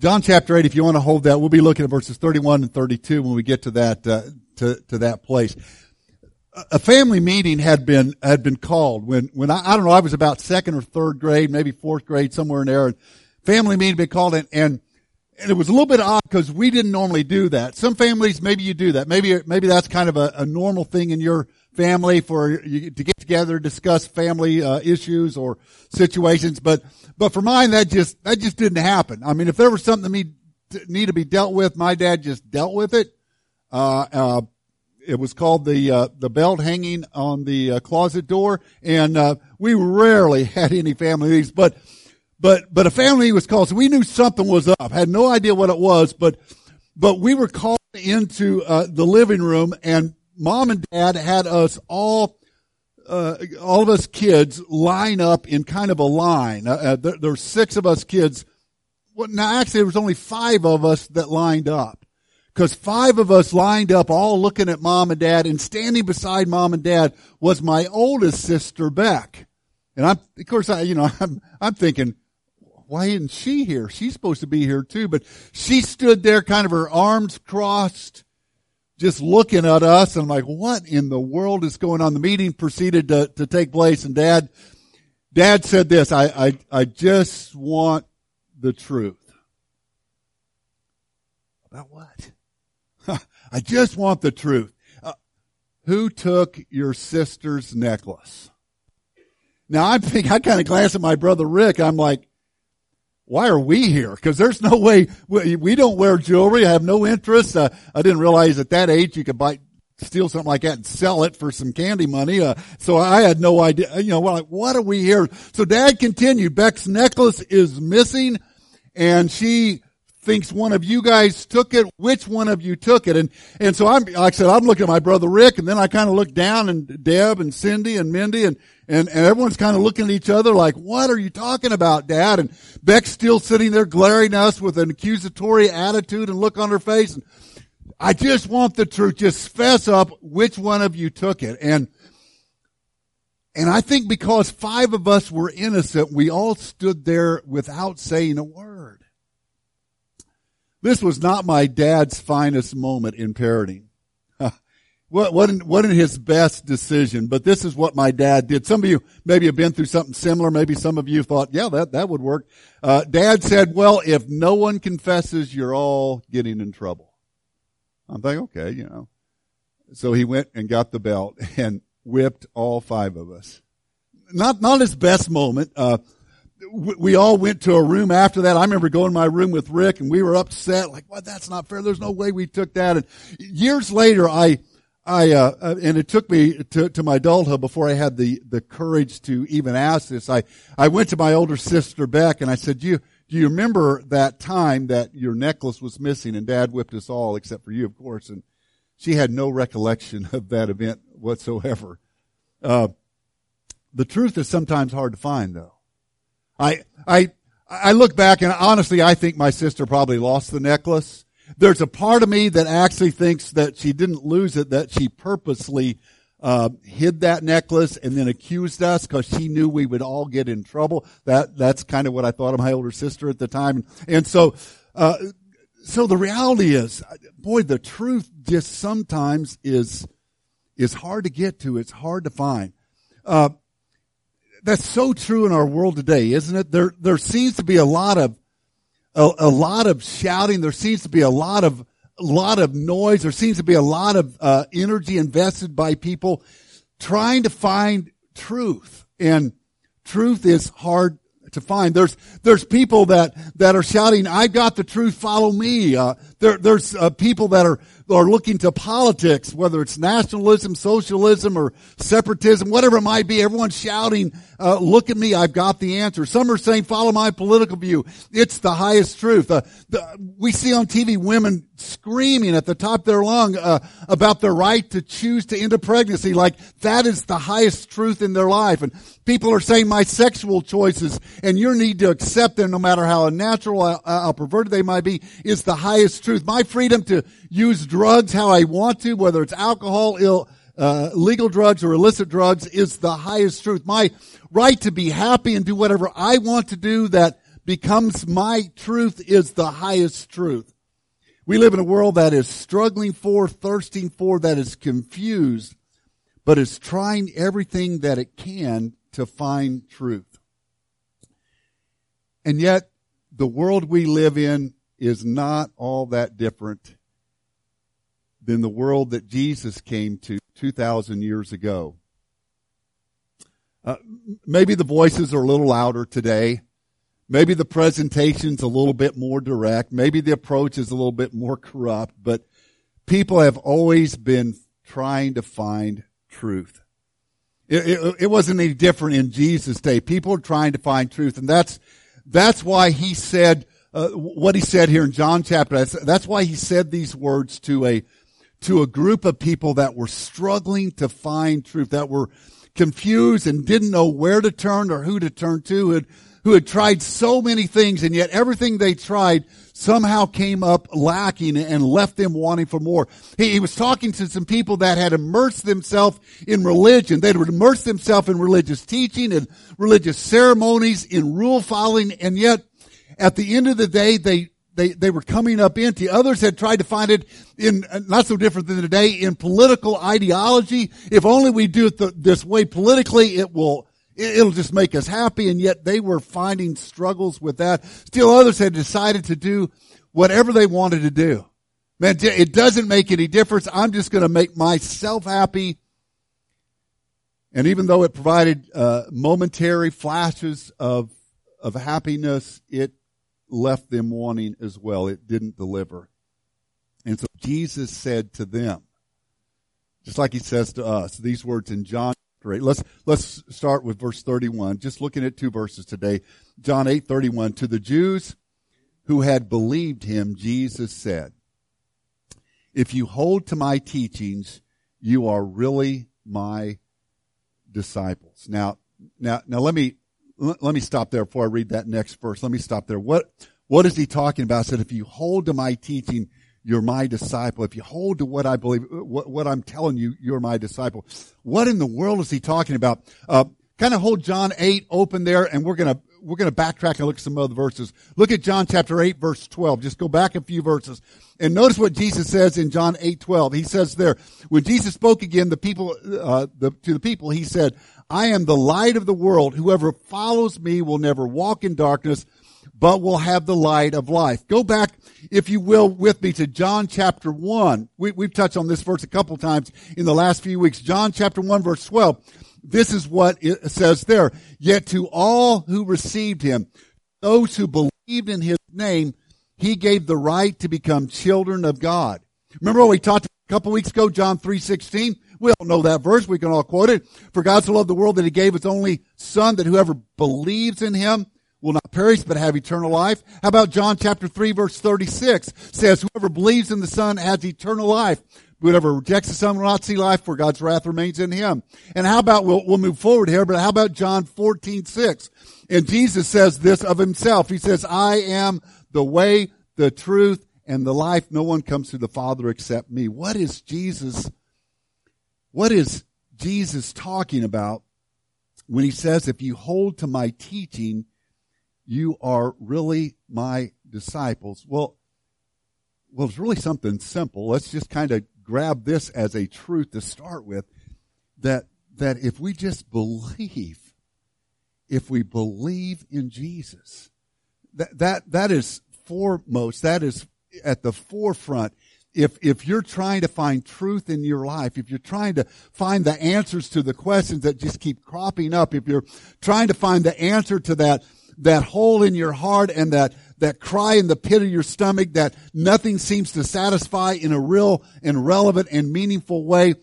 John chapter 8, if you want to hold that, we'll be looking at verses 31 and 32 when we get to that, uh, to, to that place. A family meeting had been, had been called when, when I, I don't know, I was about second or third grade, maybe fourth grade, somewhere in there. And family meeting had been called and, and, and it was a little bit odd because we didn't normally do that. Some families, maybe you do that. Maybe, maybe that's kind of a, a normal thing in your family for you to get together, discuss family uh, issues or situations. But but for mine, that just that just didn't happen. I mean, if there was something that need to be dealt with, my dad just dealt with it. Uh, uh, it was called the uh, the belt hanging on the uh, closet door, and uh, we rarely had any family meetings. But but but a family was called, so we knew something was up. Had no idea what it was, but but we were called into uh, the living room, and mom and dad had us all, uh, all of us kids line up in kind of a line. Uh, uh, there, there, were six of us kids. Well, now actually there was only five of us that lined up. Cause five of us lined up all looking at mom and dad and standing beside mom and dad was my oldest sister, Beck. And I'm, of course, I, you know, I'm, I'm thinking, why isn't she here? She's supposed to be here too, but she stood there kind of her arms crossed, just looking at us and I'm like, what in the world is going on? The meeting proceeded to, to take place and dad, dad said this, I, I, I just want the truth. About what? I just want the truth. Uh, who took your sister's necklace? Now I'm thinking, I kind of glance at my brother Rick. I'm like, why are we here? Because there's no way we, don't wear jewelry. I have no interest. Uh, I didn't realize at that age you could buy steal something like that and sell it for some candy money. Uh, so I had no idea. You know, like, what are we here? So Dad continued. Beck's necklace is missing, and she thinks one of you guys took it. Which one of you took it? And and so I'm like I said, I'm looking at my brother Rick, and then I kind of look down and Deb and Cindy and Mindy and and, and everyone's kind of looking at each other like, what are you talking about, dad? And Beck's still sitting there glaring at us with an accusatory attitude and look on her face. And I just want the truth. Just fess up which one of you took it. And, and I think because five of us were innocent, we all stood there without saying a word. This was not my dad's finest moment in parenting wasn't, wasn't his best decision, but this is what my dad did. Some of you maybe have been through something similar. Maybe some of you thought, yeah, that, that would work. Uh, dad said, well, if no one confesses, you're all getting in trouble. I'm thinking, okay, you know. So he went and got the belt and whipped all five of us. Not, not his best moment. Uh, we all went to a room after that. I remember going to my room with Rick and we were upset, like, well, that's not fair. There's no way we took that. And years later, I, I uh, uh, and it took me to, to my adulthood before I had the the courage to even ask this. I I went to my older sister Beck and I said, "Do you do you remember that time that your necklace was missing and Dad whipped us all except for you, of course?" And she had no recollection of that event whatsoever. Uh, the truth is sometimes hard to find, though. I I I look back and honestly, I think my sister probably lost the necklace. There's a part of me that actually thinks that she didn't lose it, that she purposely uh, hid that necklace and then accused us because she knew we would all get in trouble. That that's kind of what I thought of my older sister at the time. And so, uh, so the reality is, boy, the truth just sometimes is is hard to get to. It's hard to find. Uh, that's so true in our world today, isn't it? There there seems to be a lot of a, a lot of shouting. There seems to be a lot of a lot of noise. There seems to be a lot of uh, energy invested by people trying to find truth, and truth is hard to find. There's there's people that that are shouting, "I've got the truth, follow me." Uh, there there's uh, people that are are looking to politics, whether it's nationalism, socialism, or separatism, whatever it might be. Everyone's shouting, uh, look at me, I've got the answer. Some are saying, follow my political view. It's the highest truth. Uh, the, we see on TV women screaming at the top of their lung uh, about their right to choose to end a pregnancy like that is the highest truth in their life. And people are saying my sexual choices and your need to accept them no matter how unnatural, how, how perverted they might be is the highest truth. My freedom to use drugs how I want to, whether it's alcohol, ill, uh, legal drugs or illicit drugs is the highest truth. My right to be happy and do whatever I want to do that becomes my truth is the highest truth. We live in a world that is struggling for, thirsting for, that is confused, but is trying everything that it can to find truth. And yet, the world we live in is not all that different than the world that Jesus came to 2,000 years ago. Uh, maybe the voices are a little louder today. Maybe the presentation's a little bit more direct. Maybe the approach is a little bit more corrupt, but people have always been trying to find truth. It, it, it, wasn't any different in Jesus' day. People are trying to find truth, and that's that's why he said uh, what he said here in John chapter. That's, why he said these words to a to a group of people that were struggling to find truth, that were confused and didn't know where to turn or who to turn to, who had, who had tried so many things and yet everything they tried somehow came up lacking and left them wanting for more. He, he was talking to some people that had immersed themselves in religion. They had immersed themselves in religious teaching and religious ceremonies, in rule following, and yet at the end of the day, they they, they were coming up empty. Others had tried to find it in, not so different than today, in political ideology. If only we do it this way politically, it will, it'll just make us happy. And yet they were finding struggles with that. Still others had decided to do whatever they wanted to do. Man, it doesn't make any difference. I'm just going to make myself happy. And even though it provided uh, momentary flashes of of happiness, it left them wanting as well. It didn't deliver. And so Jesus said to them, just like he says to us, these words in John 8. Let's, let's start with verse 31. Just looking at two verses today. John 8, 31. To the Jews who had believed him, Jesus said, if you hold to my teachings, you are really my disciples. Now, now, now let me, let me stop there before I read that next verse. Let me stop there. What, what is he talking about? He said, if you hold to my teaching, you're my disciple. If you hold to what I believe, what, what I'm telling you, you're my disciple. What in the world is he talking about? Uh, kind of hold John 8 open there and we're going to, we're going to backtrack and look at some other verses. Look at John chapter 8 verse 12. Just go back a few verses and notice what Jesus says in John 8 12. He says there, when Jesus spoke again, the people, uh, the, to the people, he said, I am the light of the world. Whoever follows me will never walk in darkness, but will have the light of life. Go back, if you will, with me to John chapter 1. We, have touched on this verse a couple times in the last few weeks. John chapter 1 verse 12. This is what it says there. Yet to all who received him, those who believed in his name, he gave the right to become children of God. Remember what we talked a couple weeks ago, John 3.16? We all know that verse. We can all quote it. For God so loved the world that he gave his only son that whoever believes in him will not perish but have eternal life. How about John chapter 3 verse 36 says, whoever believes in the son has eternal life. Whoever rejects the son will not see life for God's wrath remains in him. And how about, we'll, we'll move forward here, but how about John 14, 6? And Jesus says this of himself. He says, I am the way, the truth, and the life. No one comes to the Father except me. What is Jesus what is Jesus talking about when he says, if you hold to my teaching, you are really my disciples? Well, well, it's really something simple. Let's just kind of grab this as a truth to start with that, that if we just believe, if we believe in Jesus, that, that, that is foremost, that is at the forefront. If, if you're trying to find truth in your life, if you're trying to find the answers to the questions that just keep cropping up, if you're trying to find the answer to that, that hole in your heart and that, that cry in the pit of your stomach that nothing seems to satisfy in a real and relevant and meaningful way,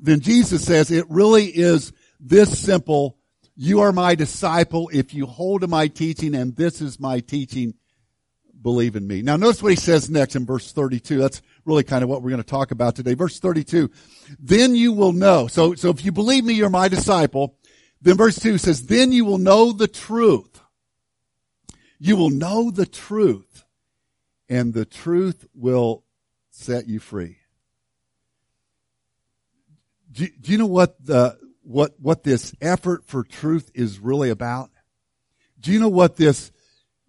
then Jesus says it really is this simple. You are my disciple if you hold to my teaching and this is my teaching believe in me. Now notice what he says next in verse 32. That's really kind of what we're going to talk about today. Verse 32. Then you will know. So, so if you believe me, you're my disciple. Then verse 2 says, then you will know the truth. You will know the truth and the truth will set you free. Do, do you know what the, what, what this effort for truth is really about? Do you know what this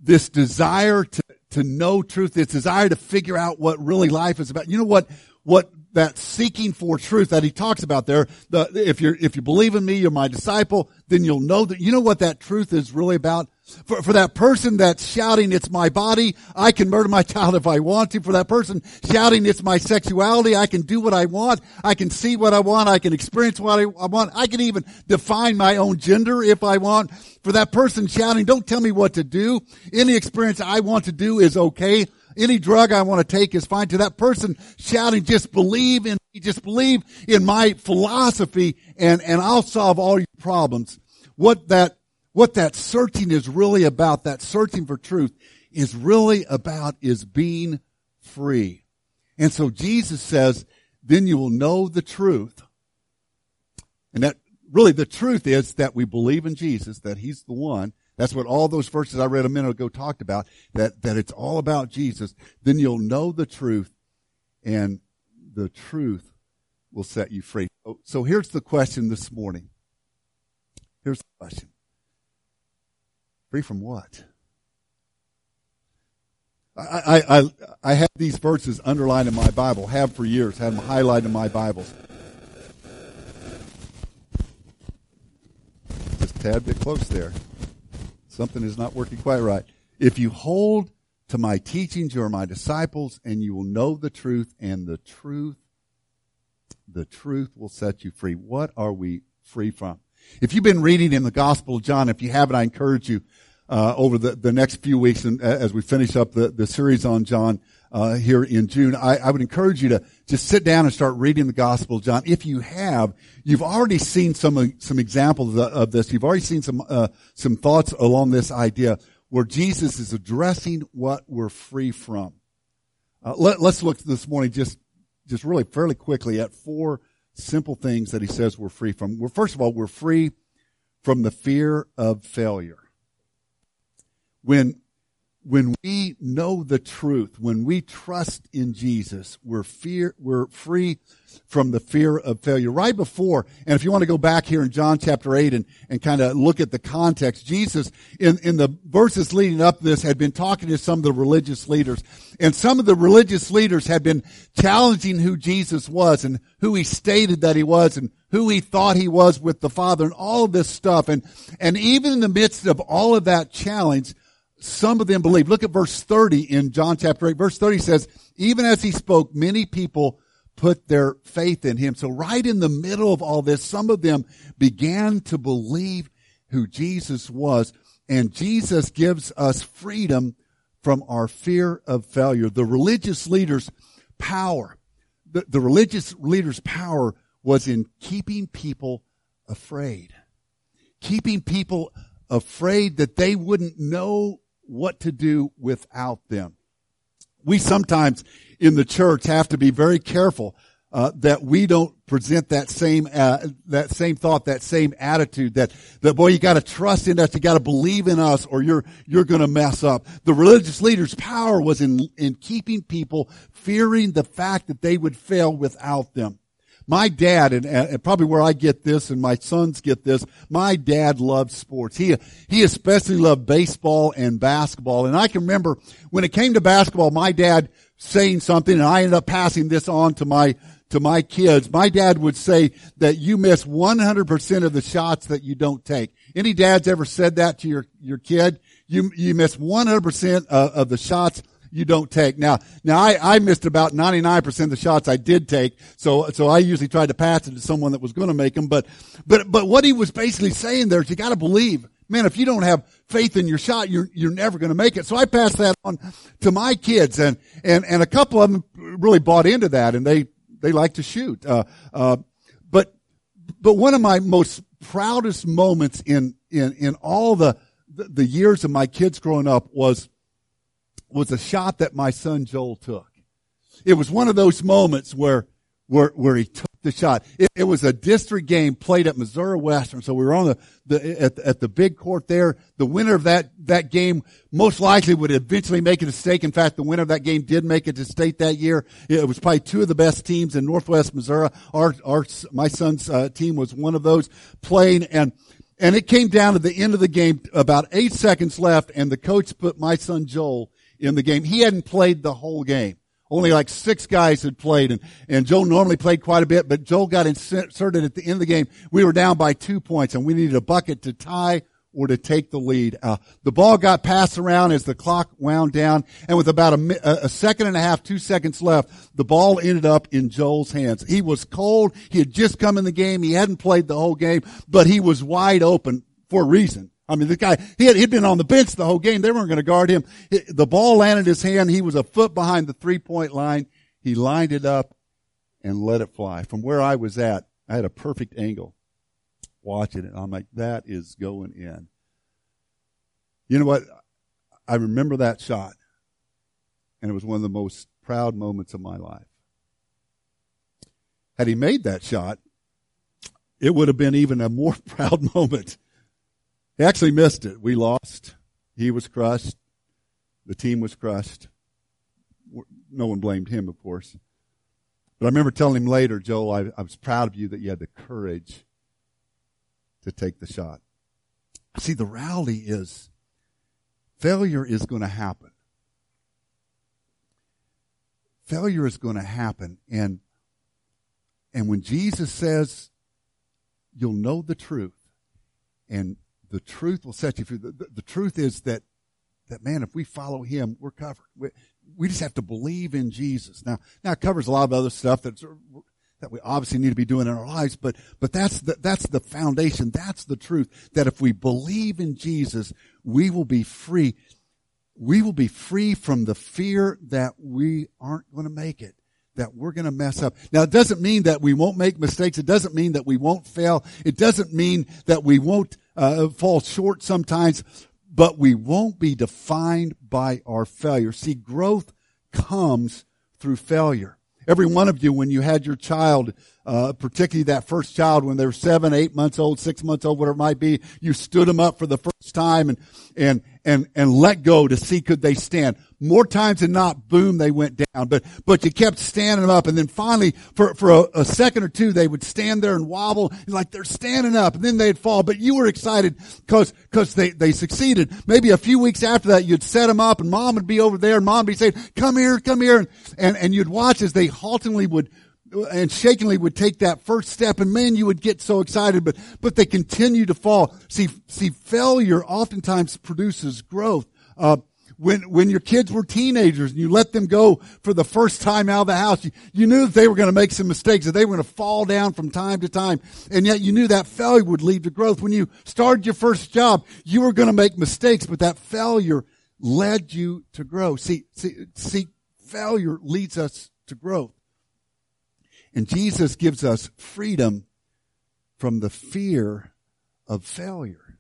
this desire to, to know truth, this desire to figure out what really life is about. You know what, what that seeking for truth that he talks about there. The, if you're, if you believe in me, you're my disciple, then you'll know that, you know what that truth is really about? For, for that person that's shouting, it's my body, I can murder my child if I want to. For that person shouting, it's my sexuality, I can do what I want, I can see what I want, I can experience what I want, I can even define my own gender if I want. For that person shouting, don't tell me what to do, any experience I want to do is okay. Any drug I want to take is fine. To that person shouting, just believe in me, just believe in my philosophy and, and I'll solve all your problems. What that, what that searching is really about, that searching for truth is really about is being free. And so Jesus says, then you will know the truth. And that really the truth is that we believe in Jesus, that he's the one, that's what all those verses I read a minute ago talked about, that, that it's all about Jesus. Then you'll know the truth and the truth will set you free. So, so here's the question this morning. Here's the question. Free from what? I, I, I, I have these verses underlined in my Bible, have for years, had them highlighted in my Bibles. Just tad bit close there. Something is not working quite right. If you hold to my teachings, you are my disciples, and you will know the truth, and the truth, the truth will set you free. What are we free from? If you've been reading in the Gospel of John, if you haven't, I encourage you uh, over the, the next few weeks, and as we finish up the, the series on John, uh, here in June, I, I, would encourage you to just sit down and start reading the Gospel of John. If you have, you've already seen some some examples of this. You've already seen some uh, some thoughts along this idea where Jesus is addressing what we're free from. Uh, let, us look this morning just just really fairly quickly at four simple things that he says we're free from. We're first of all we're free from the fear of failure. When when we know the truth, when we trust in Jesus, we're fear, we're free from the fear of failure. Right before, and if you want to go back here in John chapter 8 and, and kind of look at the context, Jesus, in, in the verses leading up this, had been talking to some of the religious leaders. And some of the religious leaders had been challenging who Jesus was and who he stated that he was and who he thought he was with the Father and all of this stuff. And, and even in the midst of all of that challenge, some of them believed. Look at verse 30 in John chapter 8. Verse 30 says, even as he spoke, many people put their faith in him. So right in the middle of all this, some of them began to believe who Jesus was. And Jesus gives us freedom from our fear of failure. The religious leaders' power, the, the religious leaders' power was in keeping people afraid. Keeping people afraid that they wouldn't know what to do without them. We sometimes in the church have to be very careful uh, that we don't present that same uh, that same thought, that same attitude. That that boy, you got to trust in us, you got to believe in us, or you're you're going to mess up. The religious leaders' power was in in keeping people fearing the fact that they would fail without them. My dad, and, and, probably where I get this and my sons get this, my dad loved sports. He, he especially loved baseball and basketball. And I can remember when it came to basketball, my dad saying something and I ended up passing this on to my, to my kids. My dad would say that you miss 100% of the shots that you don't take. Any dads ever said that to your, your kid? You, you miss 100% of, of the shots you don't take. Now, now I, I missed about 99% of the shots I did take. So, so I usually tried to pass it to someone that was going to make them. But, but, but what he was basically saying there is you got to believe. Man, if you don't have faith in your shot, you're, you're never going to make it. So I passed that on to my kids and, and, and a couple of them really bought into that and they, they like to shoot. Uh, uh, but, but one of my most proudest moments in, in, in all the, the years of my kids growing up was was a shot that my son Joel took. It was one of those moments where, where, where he took the shot. It, it, was a district game played at Missouri Western. So we were on the, the, at, at the big court there. The winner of that, that game most likely would eventually make it to state. In fact, the winner of that game did make it to state that year. It was probably two of the best teams in Northwest Missouri. Our, our, my son's uh, team was one of those playing and, And it came down to the end of the game, about eight seconds left, and the coach put my son Joel in the game. He hadn't played the whole game. Only like six guys had played, and, and Joel normally played quite a bit, but Joel got inserted at the end of the game. We were down by two points, and we needed a bucket to tie or to take the lead. Uh, the ball got passed around as the clock wound down, and with about a, a, second and a half, two seconds left, the ball ended up in Joel's hands. He was cold. He had just come in the game. He hadn't played the whole game, but he was wide open for a reason. I mean, the guy, he had, he'd been on the bench the whole game. They weren't going to guard him. The ball landed his hand. He was a foot behind the three point line. He lined it up and let it fly. From where I was at, I had a perfect angle watching it. I'm like, that is going in. You know what? I remember that shot, and it was one of the most proud moments of my life. Had he made that shot, it would have been even a more proud moment. Actually missed it. We lost. He was crushed. The team was crushed. No one blamed him, of course. But I remember telling him later, Joel, I, I was proud of you that you had the courage to take the shot. See, the reality is failure is going to happen. Failure is going to happen. And, and when Jesus says, you'll know the truth and the truth will set you free. The, the, the, truth is that, that man, if we follow him, we're covered. We, we just have to believe in Jesus. Now, now it covers a lot of other stuff that's that we obviously need to be doing in our lives, but, but that's the, that's the foundation. That's the truth. That if we believe in Jesus, we will be free. We will be free from the fear that we aren't going to make it, that we're going to mess up. Now, it doesn't mean that we won't make mistakes. It doesn't mean that we won't fail. It doesn't mean that we won't uh, fall short sometimes, but we won't be defined by our failure. See, growth comes through failure. Every one of you, when you had your child, uh, particularly that first child when they were seven, eight months old, six months old, whatever it might be, you stood them up for the first time and, and, and, and let go to see could they stand. More times than not, boom, they went down. But, but you kept standing them up. And then finally, for, for a, a second or two, they would stand there and wobble like they're standing up and then they'd fall. But you were excited because, because they, they succeeded. Maybe a few weeks after that, you'd set them up and mom would be over there and mom would be saying, come here, come here. And, and, and you'd watch as they haltingly would, and shakingly would take that first step and man, you would get so excited, but, but they continue to fall. See, see, failure oftentimes produces growth. Uh, when, when your kids were teenagers and you let them go for the first time out of the house, you, you knew that they were going to make some mistakes, that they were going to fall down from time to time. And yet you knew that failure would lead to growth. When you started your first job, you were going to make mistakes, but that failure led you to grow. See, see, see, failure leads us to growth. And Jesus gives us freedom from the fear of failure.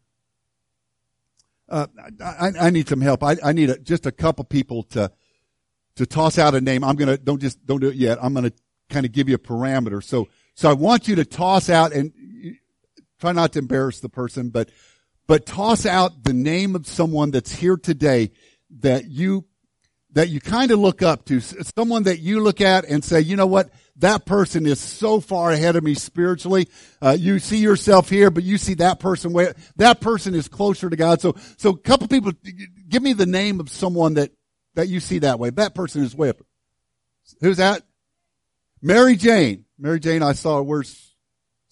Uh, I, I, need some help. I, I need a, just a couple people to to toss out a name. I'm gonna don't just don't do it yet. I'm gonna kind of give you a parameter. So so I want you to toss out and try not to embarrass the person, but but toss out the name of someone that's here today that you that you kind of look up to, someone that you look at and say, you know what, that person is so far ahead of me spiritually. Uh, you see yourself here, but you see that person where that person is closer to God. So, so a couple people, give me the name of someone that that you see that way. That person is way up. Who's that? Mary Jane. Mary Jane, I saw her. Where's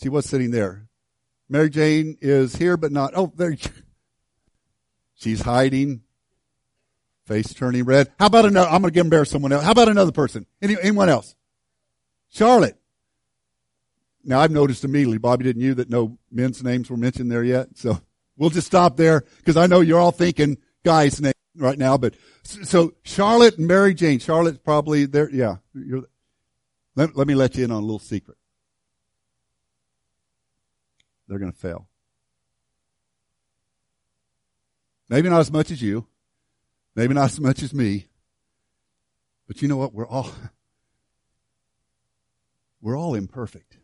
she was sitting there. Mary Jane is here, but not. Oh, there. She's hiding face turning red. How about another? I'm going to get embarrassed someone else. How about another person? Any, anyone else? Charlotte. Now I've noticed immediately, Bobby, didn't you, that no men's names were mentioned there yet? So we'll just stop there because I know you're all thinking guys' names right now. But so Charlotte and Mary Jane. Charlotte's probably there. Yeah. let, let me let you in on a little secret. They're going to fail. Maybe not as much as you. Maybe not as much as me. But you know what? We're all, we're all imperfect.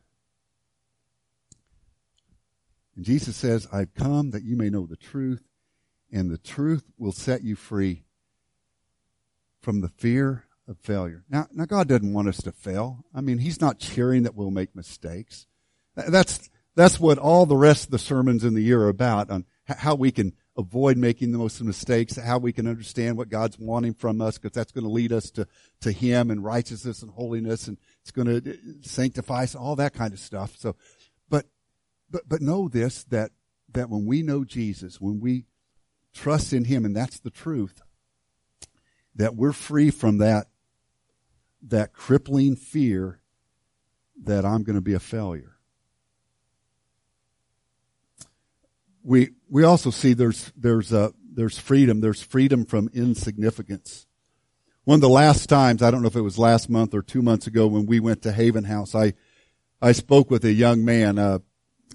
And Jesus says, I've come that you may know the truth, and the truth will set you free from the fear of failure. Now, now God doesn't want us to fail. I mean, He's not cheering that we'll make mistakes. That's, that's what all the rest of the sermons in the year are about on how we can avoid making the most mistakes, how we can understand what God's wanting from us, because that's going to lead us to, to Him and righteousness and holiness, and it's going to uh, sanctify us, all that kind of stuff. So, but, but, but know this, that, that when we know Jesus, when we trust in Him, and that's the truth, that we're free from that, that crippling fear that I'm going to be a failure. We we also see there's there's uh, there's freedom. There's freedom from insignificance. One of the last times, I don't know if it was last month or two months ago, when we went to Haven House, I I spoke with a young man. Uh,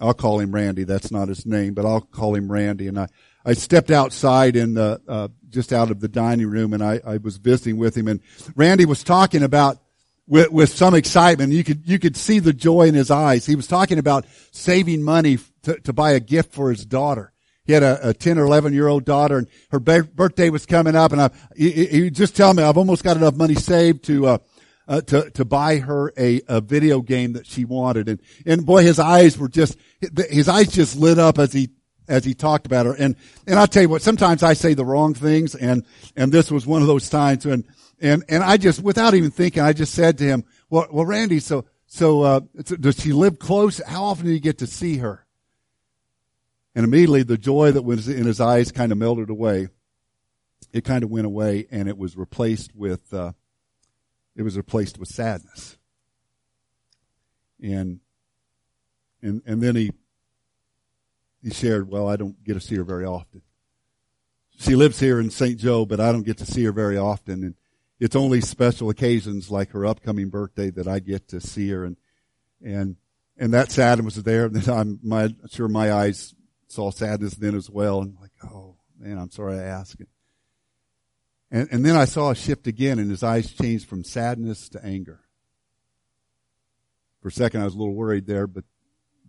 I'll call him Randy. That's not his name, but I'll call him Randy. And I I stepped outside in the uh, just out of the dining room, and I I was visiting with him, and Randy was talking about with, with some excitement. You could, you could see the joy in his eyes. He was talking about saving money to, to buy a gift for his daughter. He had a, a 10 or 11 year old daughter and her birthday was coming up and I, he, he just tell me I've almost got enough money saved to, uh, uh, to to buy her a, a video game that she wanted, and and boy, his eyes were just his eyes just lit up as he as he talked about her. And and I'll tell you what, sometimes I say the wrong things, and and this was one of those times when and, and I just, without even thinking, I just said to him, well, well, Randy, so, so, uh, does she live close? How often do you get to see her? And immediately the joy that was in his eyes kind of melted away. It kind of went away and it was replaced with, uh, it was replaced with sadness. And, and, and then he, he shared, well, I don't get to see her very often. She lives here in St. Joe, but I don't get to see her very often. And, it's only special occasions like her upcoming birthday that I get to see her and and and that sadness was there. And then I'm my sure my eyes saw sadness then as well. And like, oh man, I'm sorry I asked. And and then I saw a shift again, and his eyes changed from sadness to anger. For a second, I was a little worried there, but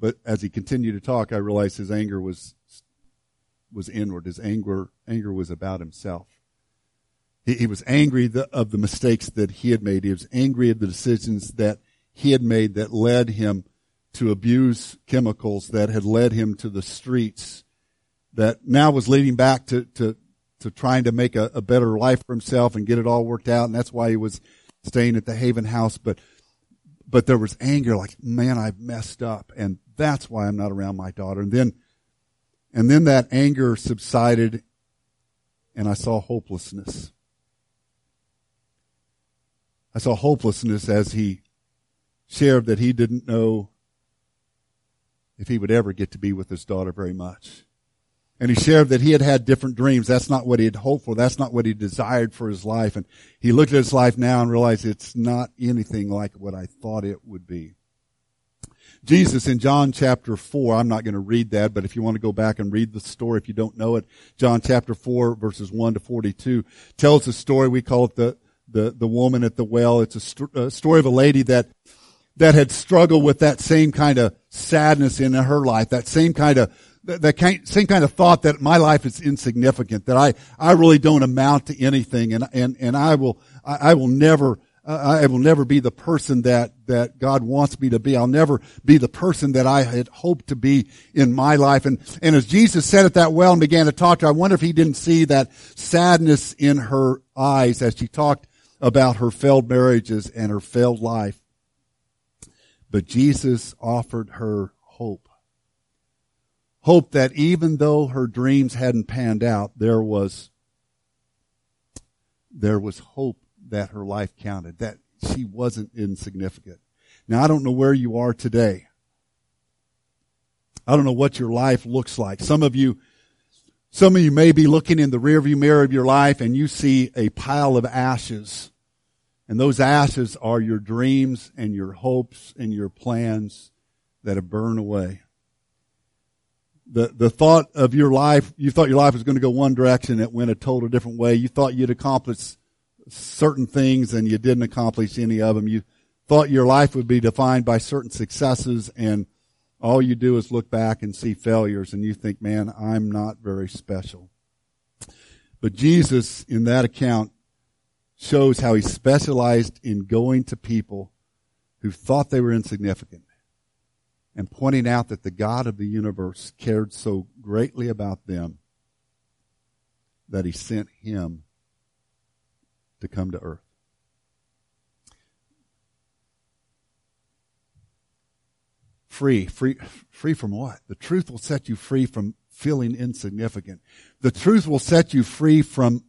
but as he continued to talk, I realized his anger was was inward. His anger anger was about himself. He, he was angry the, of the mistakes that he had made. He was angry at the decisions that he had made that led him to abuse chemicals, that had led him to the streets, that now was leading back to, to, to trying to make a, a better life for himself and get it all worked out. And that's why he was staying at the Haven House. But, but there was anger like, man, I've messed up. And that's why I'm not around my daughter. And then, and then that anger subsided and I saw hopelessness. I saw hopelessness as he shared that he didn't know if he would ever get to be with his daughter very much. And he shared that he had had different dreams. That's not what he had hoped for. That's not what he desired for his life. And he looked at his life now and realized it's not anything like what I thought it would be. Jesus in John chapter 4, I'm not going to read that, but if you want to go back and read the story, if you don't know it, John chapter 4 verses 1 to 42 tells a story, we call it the, the, the woman at the well. It's a, st- a story of a lady that, that had struggled with that same kind of sadness in her life, that same kind of, that, same kind of thought that my life is insignificant, that I, I really don't amount to anything and, and, and I will, I, I will never, I will never be the person that, that God wants me to be. I'll never be the person that I had hoped to be in my life. And, and as Jesus said it that well and began to talk to her, I wonder if he didn't see that sadness in her eyes as she talked about her failed marriages and her failed life. But Jesus offered her hope. Hope that even though her dreams hadn't panned out, there was, there was hope that her life counted, that she wasn't insignificant. Now I don't know where you are today. I don't know what your life looks like. Some of you, some of you may be looking in the rearview mirror of your life and you see a pile of ashes and those ashes are your dreams and your hopes and your plans that have burned away. The, the thought of your life, you thought your life was going to go one direction, it went a total different way. You thought you'd accomplish certain things and you didn't accomplish any of them. You thought your life would be defined by certain successes and all you do is look back and see failures and you think, man, I'm not very special. But Jesus, in that account, shows how he specialized in going to people who thought they were insignificant and pointing out that the God of the universe cared so greatly about them that he sent him to come to earth. Free, free, free from what? The truth will set you free from feeling insignificant. The truth will set you free from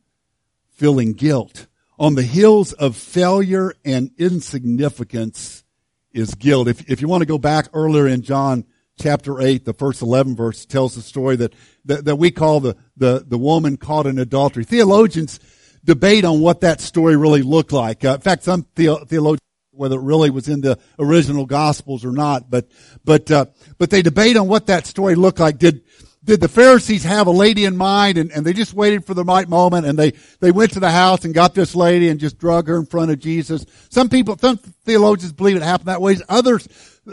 feeling guilt. On the hills of failure and insignificance is guilt. If, if you want to go back earlier in John chapter 8, the first 11 verse tells the story that, that, that we call the, the, the woman caught in adultery. Theologians debate on what that story really looked like. Uh, in fact, some the, theologians whether it really was in the original gospels or not, but but uh, but they debate on what that story looked like. Did did the Pharisees have a lady in mind and, and they just waited for the right moment and they, they went to the house and got this lady and just drug her in front of Jesus? Some people, some theologians believe it happened that way. Others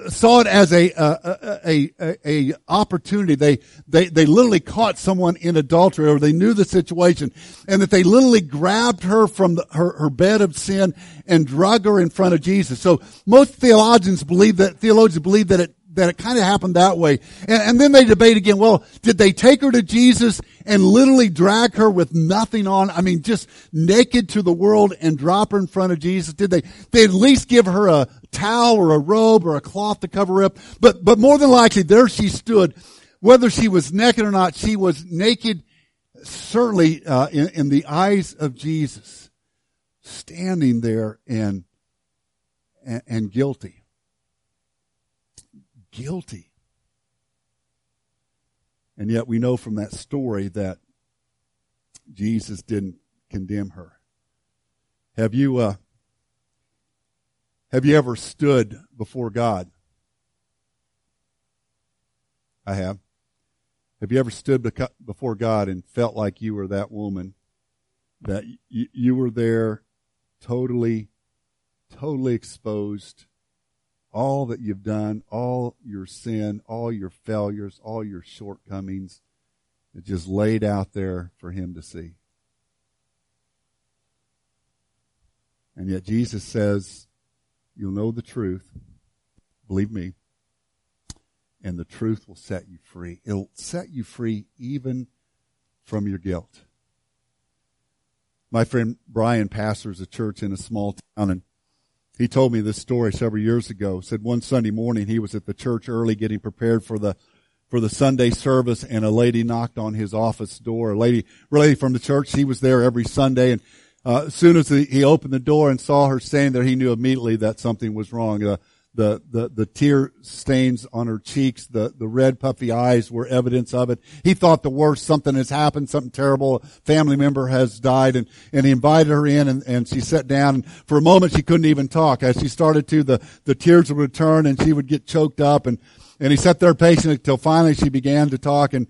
saw it as a, uh, a, a, a, a opportunity. They, they, they literally caught someone in adultery or they knew the situation and that they literally grabbed her from the, her, her bed of sin and drug her in front of Jesus. So most theologians believe that, theologians believe that it that it kind of happened that way. And, and, then they debate again, well, did they take her to Jesus and literally drag her with nothing on? I mean, just naked to the world and drop her in front of Jesus? Did they, they at least give her a towel or a robe or a cloth to cover up? But, but more than likely, there she stood. Whether she was naked or not, she was naked, certainly, uh, in, in the eyes of Jesus, standing there and, and, and guilty guilty. And yet we know from that story that Jesus didn't condemn her. Have you, uh, have you ever stood before God? I have. Have you ever stood before God and felt like you were that woman? That you were there totally, totally exposed all that you've done, all your sin, all your failures, all your shortcomings, it just laid out there for him to see. And yet Jesus says, you'll know the truth. Believe me. And the truth will set you free. It'll set you free even from your guilt. My friend Brian pastors a church in a small town and he told me this story several years ago. Said one Sunday morning he was at the church early getting prepared for the for the Sunday service and a lady knocked on his office door. A lady, really from the church. He was there every Sunday and uh, as soon as he opened the door and saw her standing there, he knew immediately that something was wrong. Uh, the, the, the tear stains on her cheeks, the, the red puffy eyes were evidence of it. He thought the worst, something has happened, something terrible, a family member has died, and, and he invited her in and, and she sat down and for a moment she couldn't even talk. As she started to, the, the tears would return and she would get choked up and, and he sat there patiently until finally she began to talk and,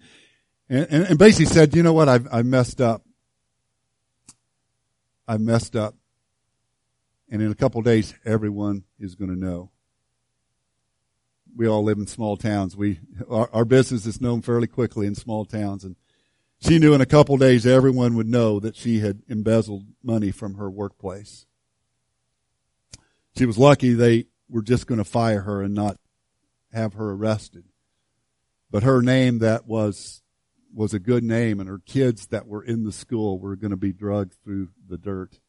and, and basically said, you know what, I've, I've messed up. I've messed up. And in a couple days, everyone is going to know we all live in small towns. We our, our business is known fairly quickly in small towns, and she knew in a couple days everyone would know that she had embezzled money from her workplace. She was lucky they were just going to fire her and not have her arrested. But her name that was was a good name, and her kids that were in the school were going to be drugged through the dirt.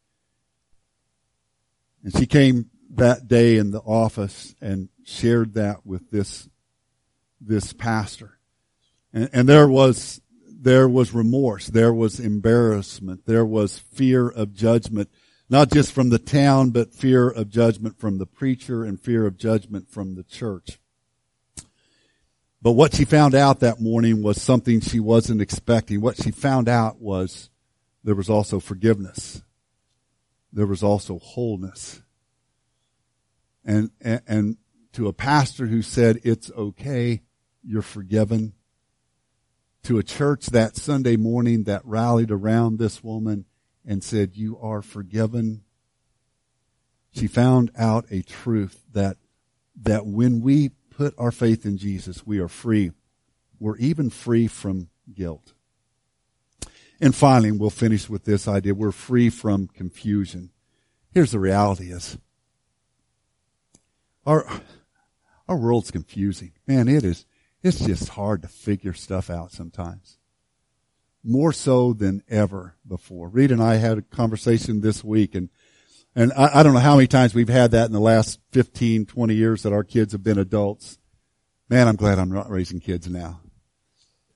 And she came that day in the office and shared that with this, this pastor. And, and there was, there was remorse. There was embarrassment. There was fear of judgment, not just from the town, but fear of judgment from the preacher and fear of judgment from the church. But what she found out that morning was something she wasn't expecting. What she found out was there was also forgiveness. There was also wholeness and, and, and to a pastor who said, it's okay, you're forgiven. To a church that Sunday morning that rallied around this woman and said, you are forgiven. She found out a truth that, that when we put our faith in Jesus, we are free. We're even free from guilt. And finally, we'll finish with this idea. We're free from confusion. Here's the reality is, our, Our world's confusing. Man, it is, it's just hard to figure stuff out sometimes. More so than ever before. Reed and I had a conversation this week and, and I, I don't know how many times we've had that in the last 15, 20 years that our kids have been adults. Man, I'm glad I'm not raising kids now.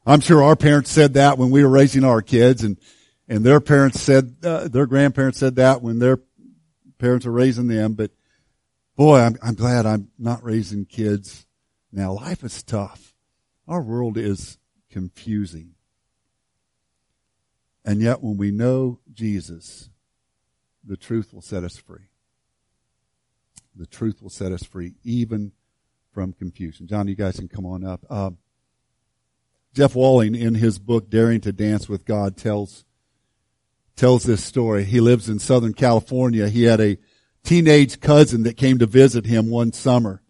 I'm sure our parents said that when we were raising our kids and, and their parents said, uh, their grandparents said that when their parents were raising them. But boy, I'm, I'm glad I'm not raising kids now. Life is tough. Our world is confusing. And yet when we know Jesus, the truth will set us free. The truth will set us free, even from confusion. John, you guys can come on up. Uh, Jeff Walling, in his book Daring to Dance with God, tells tells this story. He lives in Southern California. He had a teenage cousin that came to visit him one summer.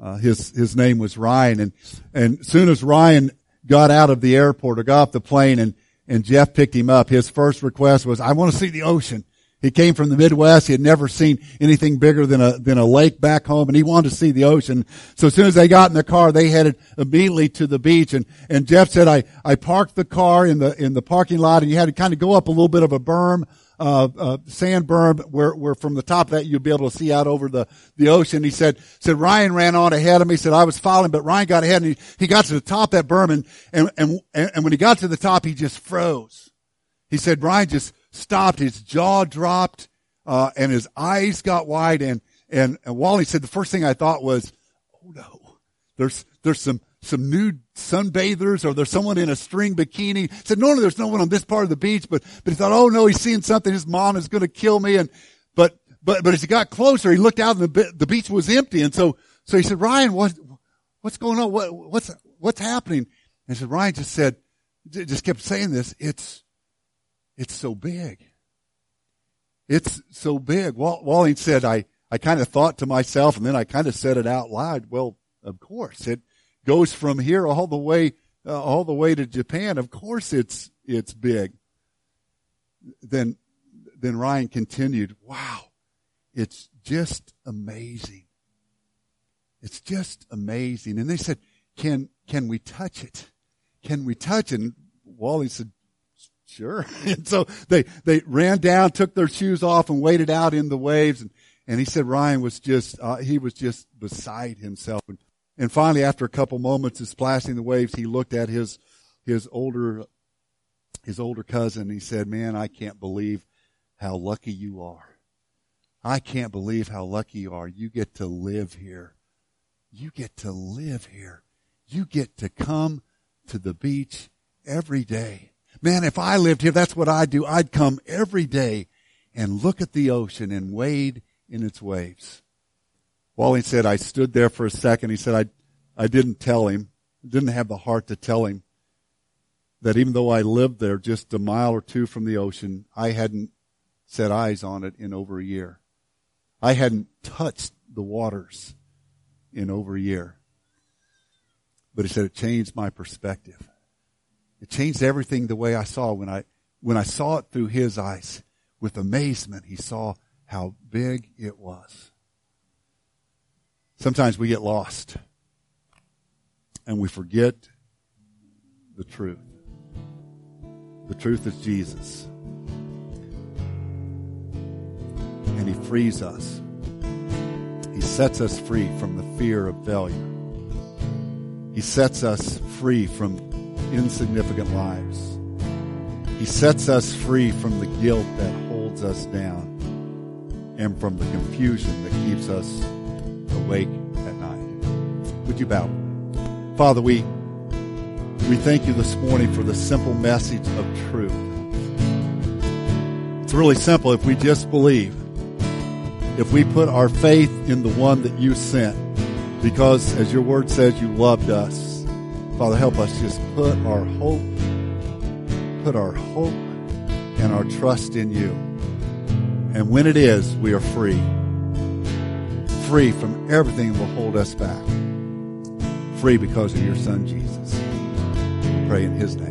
Uh, his his name was Ryan, and and soon as Ryan got out of the airport or got off the plane, and and Jeff picked him up, his first request was, "I want to see the ocean." He came from the Midwest. He had never seen anything bigger than a, than a lake back home and he wanted to see the ocean. So as soon as they got in the car, they headed immediately to the beach and, and Jeff said, I, I parked the car in the, in the parking lot and you had to kind of go up a little bit of a berm, uh, uh, sand berm where, where from the top of that you'd be able to see out over the, the ocean. He said, said Ryan ran on ahead of me. He said I was following, but Ryan got ahead and he, he got to the top of that berm and, and, and, and when he got to the top, he just froze. He said Ryan just stopped, his jaw dropped, uh, and his eyes got wide. And, and, and Wally said, the first thing I thought was, oh no, there's, there's some, some nude sunbathers or there's someone in a string bikini. He said, no, no, there's no one on this part of the beach, but, but he thought, oh no, he's seeing something. His mom is going to kill me. And, but, but, but as he got closer, he looked out and the, the beach was empty. And so, so he said, Ryan, what, what's going on? What, what's, what's happening? And said, Ryan just said, just kept saying this. It's, it's so big. It's so big. Walling said, I, I kind of thought to myself and then I kind of said it out loud. Well, of course it goes from here all the way, uh, all the way to Japan. Of course it's, it's big. Then, then Ryan continued, wow, it's just amazing. It's just amazing. And they said, can, can we touch it? Can we touch it? And Wally said, Sure. and so they, they ran down, took their shoes off and waded out in the waves. And, and he said Ryan was just, uh, he was just beside himself. And, and finally, after a couple moments of splashing the waves, he looked at his, his older, his older cousin. And he said, man, I can't believe how lucky you are. I can't believe how lucky you are. You get to live here. You get to live here. You get to come to the beach every day Man, if I lived here, that's what I'd do. I'd come every day and look at the ocean and wade in its waves. Wally said, I stood there for a second. He said, I, I didn't tell him, didn't have the heart to tell him that even though I lived there just a mile or two from the ocean, I hadn't set eyes on it in over a year. I hadn't touched the waters in over a year. But he said it changed my perspective. It changed everything the way I saw when I, when I saw it through his eyes. With amazement, he saw how big it was. Sometimes we get lost and we forget the truth. The truth is Jesus. And he frees us. He sets us free from the fear of failure. He sets us free from insignificant lives. He sets us free from the guilt that holds us down and from the confusion that keeps us awake at night. Would you bow? Father, we, we thank you this morning for the simple message of truth. It's really simple if we just believe, if we put our faith in the one that you sent, because as your word says, you loved us Father, help us just put our hope, put our hope and our trust in you. And when it is, we are free. Free from everything that will hold us back. Free because of your son, Jesus. pray in his name.